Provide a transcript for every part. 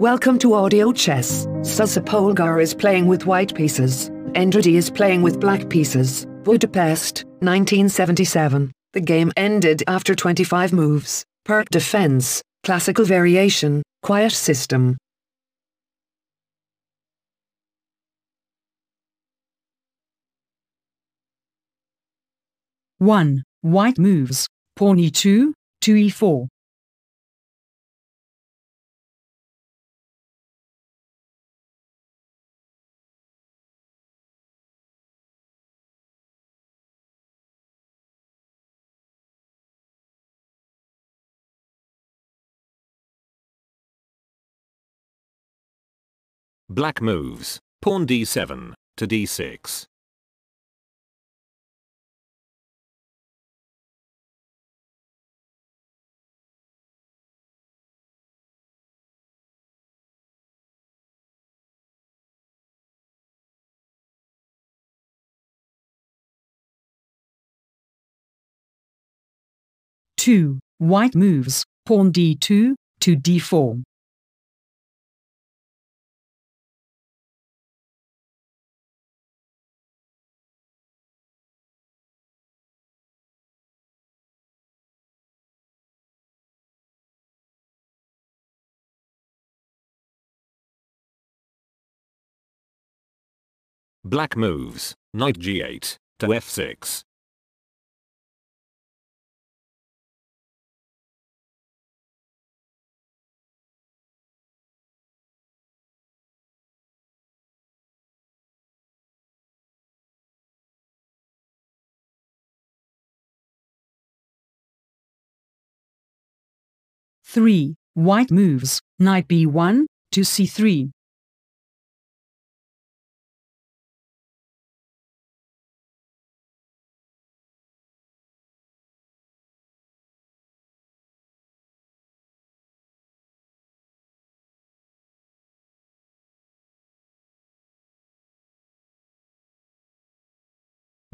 Welcome to Audio Chess. Susan Polgar is playing with white pieces. Endradi is playing with black pieces. Budapest, 1977. The game ended after 25 moves. Pirc defense, classical variation, quiet system. One. White moves. Pawn e2, 2 e4. Black moves. Pawn d7 to d6. Two. White moves. Pawn d2, to d4. Black moves. Knight g8 to f6. Three. White moves. Knight b1, to c3.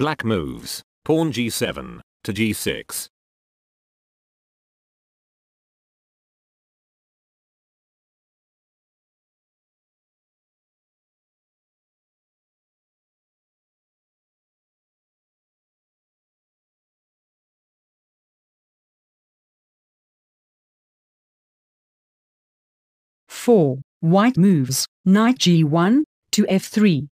Black moves. Pawn g7 to g6. Four. White moves. Knight g1, to f3.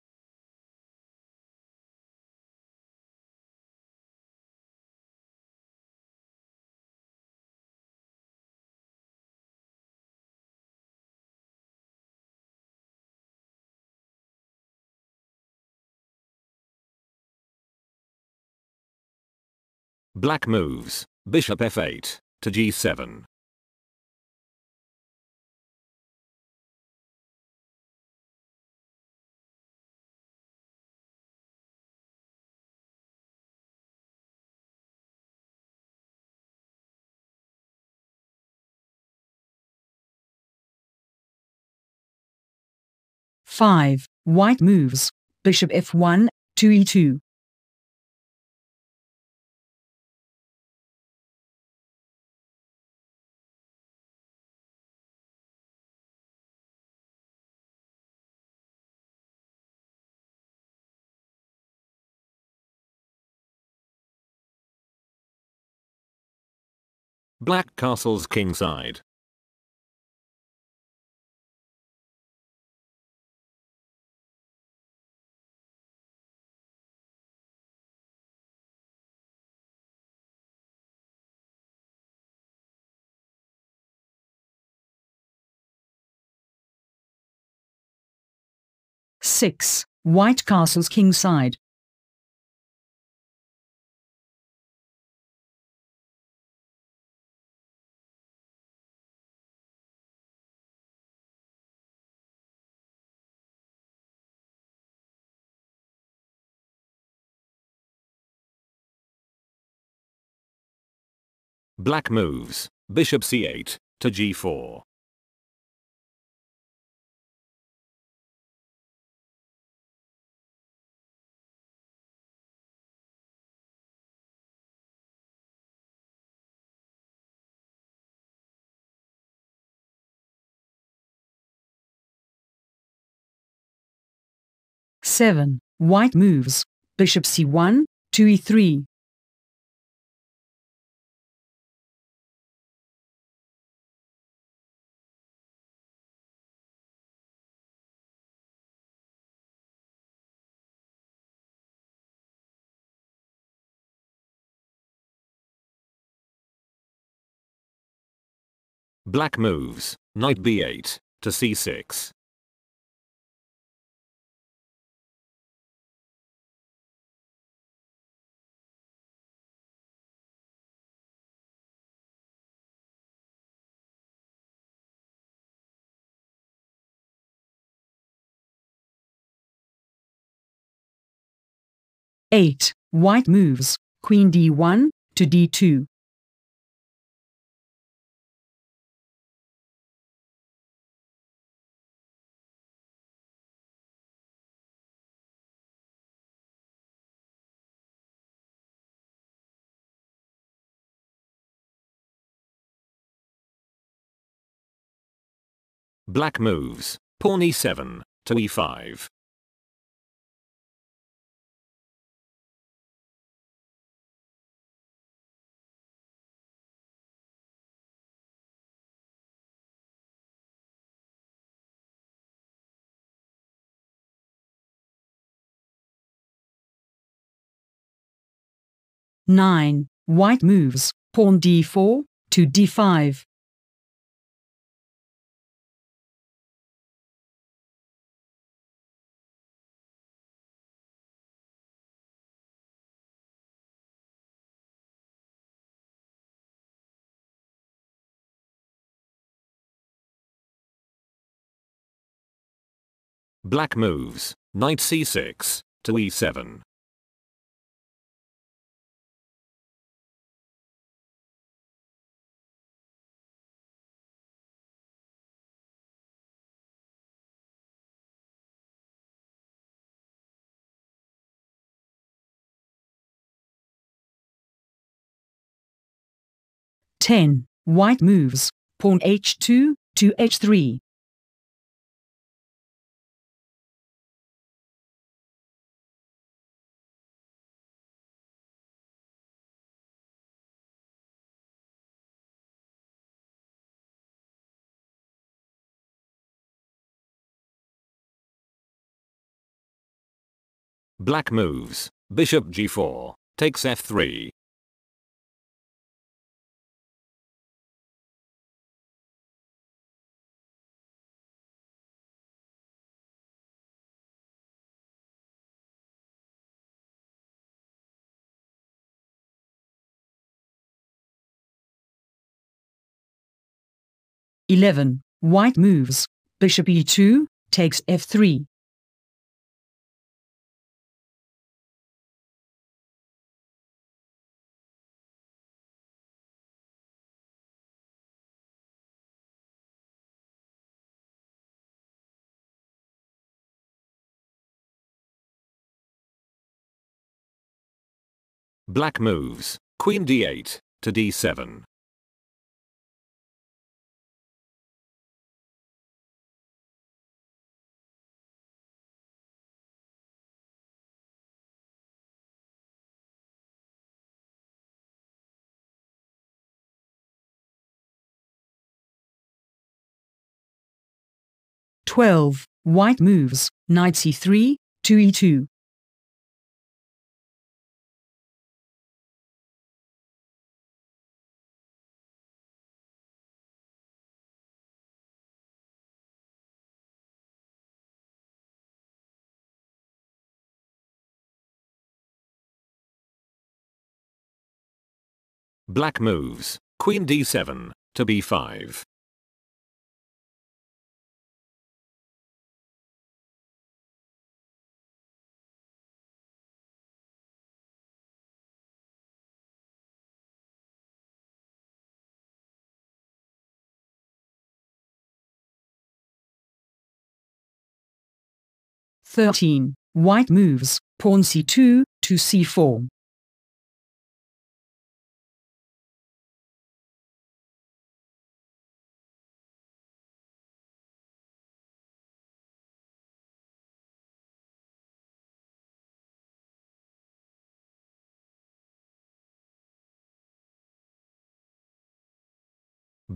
Black moves. Bishop f8 to g7. Five. White moves. Bishop f1, to e2. Black castles kingside. Six. White castles kingside. Black moves, bishop c8, to g4. Seven. White moves. Bishop c1, to e3, Black moves. Knight b8 to c6. Eight. White moves. Queen d1 to d2. Black moves. Pawn e7 to e5. Nine. White moves. Pawn d4 to d5. Black moves. Knight c6 to e7. Ten. White moves. Pawn h2 to h3. Black moves. Bishop g4 takes f3. Eleven. White moves. Bishop e2 takes f3. Black moves. Queen d8 to d7. Twelve. White moves. Knight c3 to e2. Black moves. Queen d7 to b5. Thirteen. White moves. Pawn c2 to c4.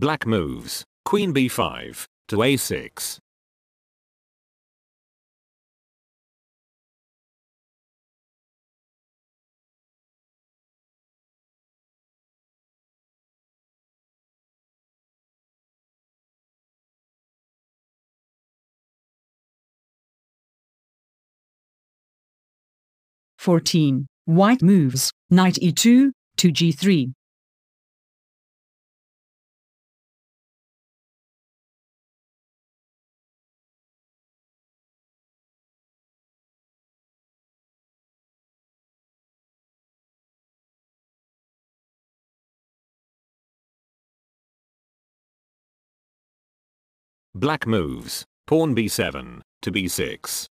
Black moves, queen b5, to a6. Fourteen. White moves, knight e2, to g3. Black moves, pawn b7, to b6.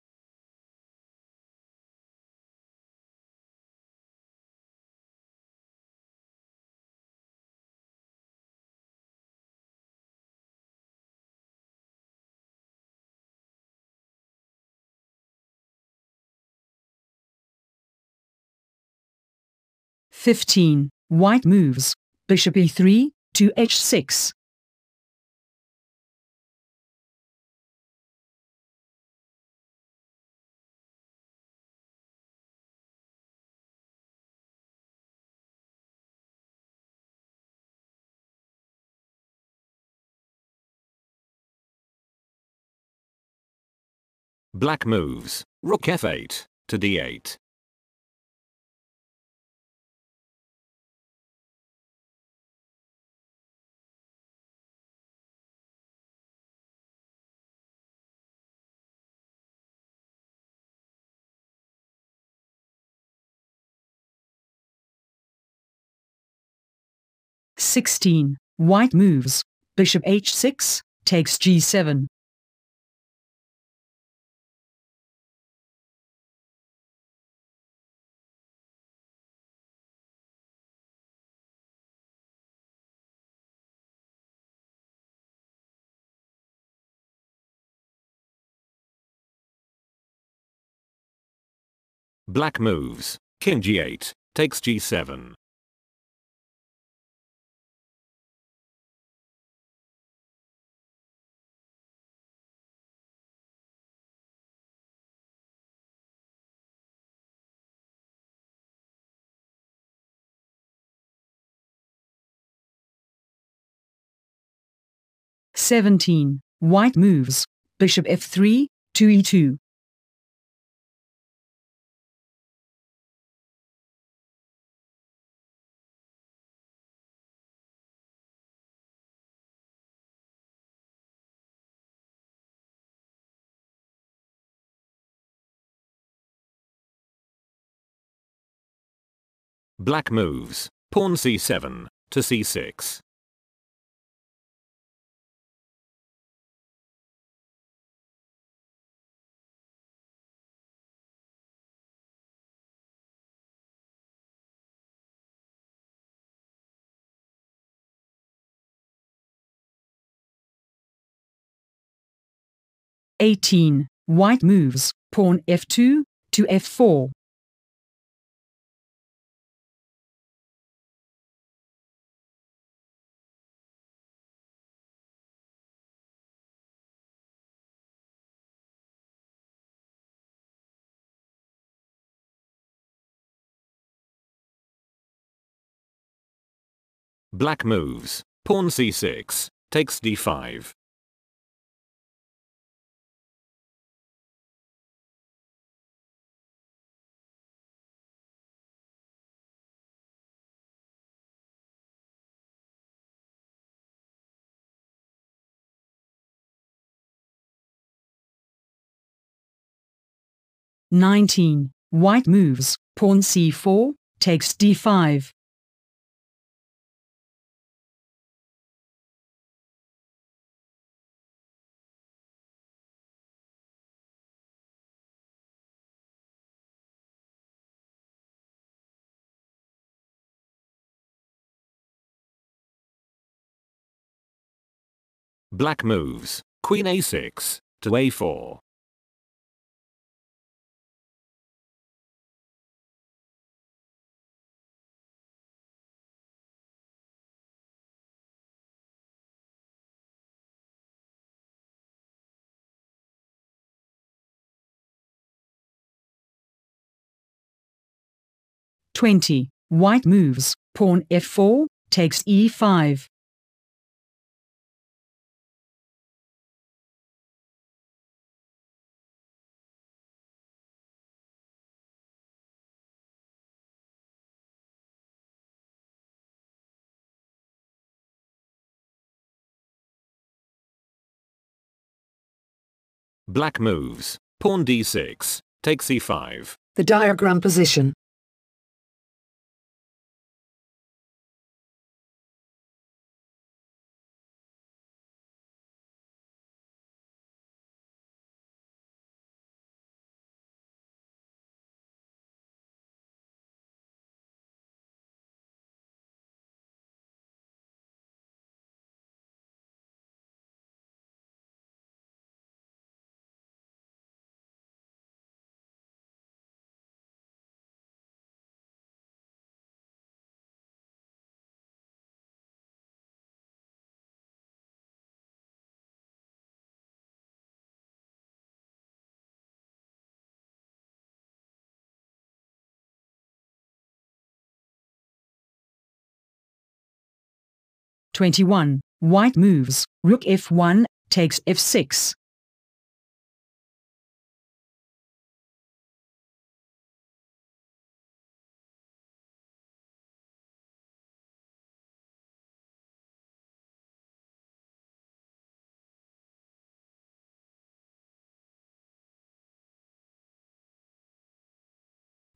Fifteen. White moves, bishop e3, to h6. Black moves, rook f8, to d8. Sixteen. White moves, bishop h6, takes g7. Black moves, King g8, takes g7. Seventeen. White moves. Bishop f3, to e2. Black moves, pawn c7, to c6. Eighteen. White moves, pawn f2, to f4. Black moves, pawn c6, takes d5. Nineteen. White moves, pawn c4, takes d5. Black moves, queen a6, to a4. Twenty. White moves, pawn f4, takes e5. Black moves. Pawn d6, takes e5. The diagram position. Twenty-one. White moves. Rook f1, takes f6.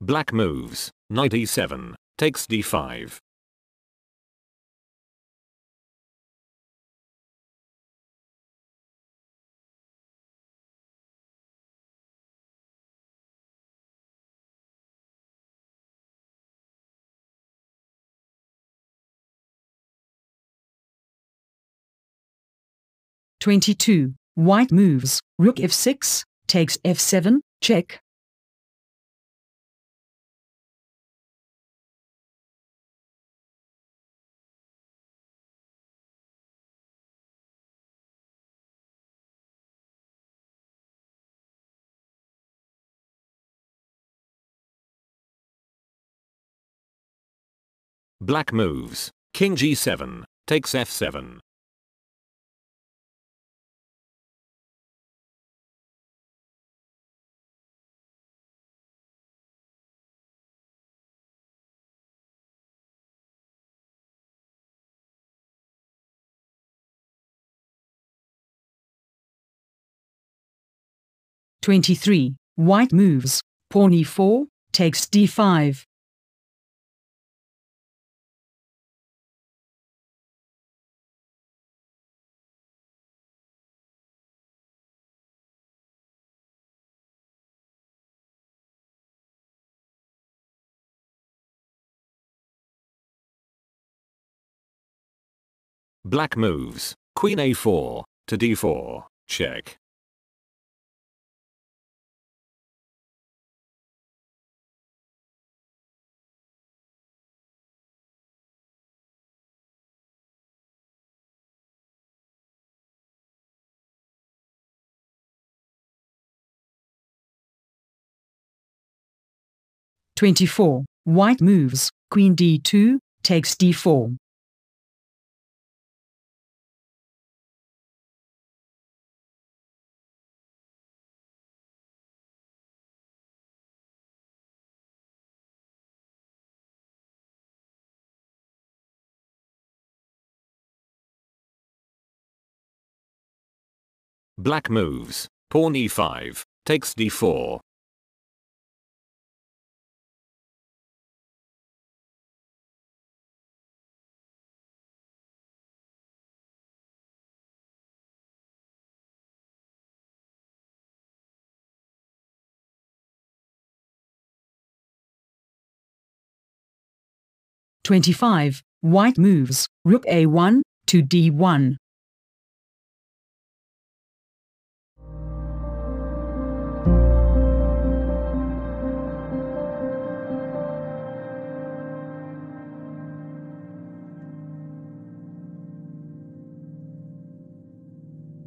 Black moves. Knight e7, takes d5. Twenty-two. White moves. Rook f6, takes f7, check. Black moves. King g7, takes f7. Twenty-three. White moves. Pawn e4, takes d5. Black moves. Queen a4, to d4, check. Twenty-four. White moves. Queen d2, takes d4. Black moves. Pawn e5, takes d4. Twenty-five. White moves. Rook a1, to d1.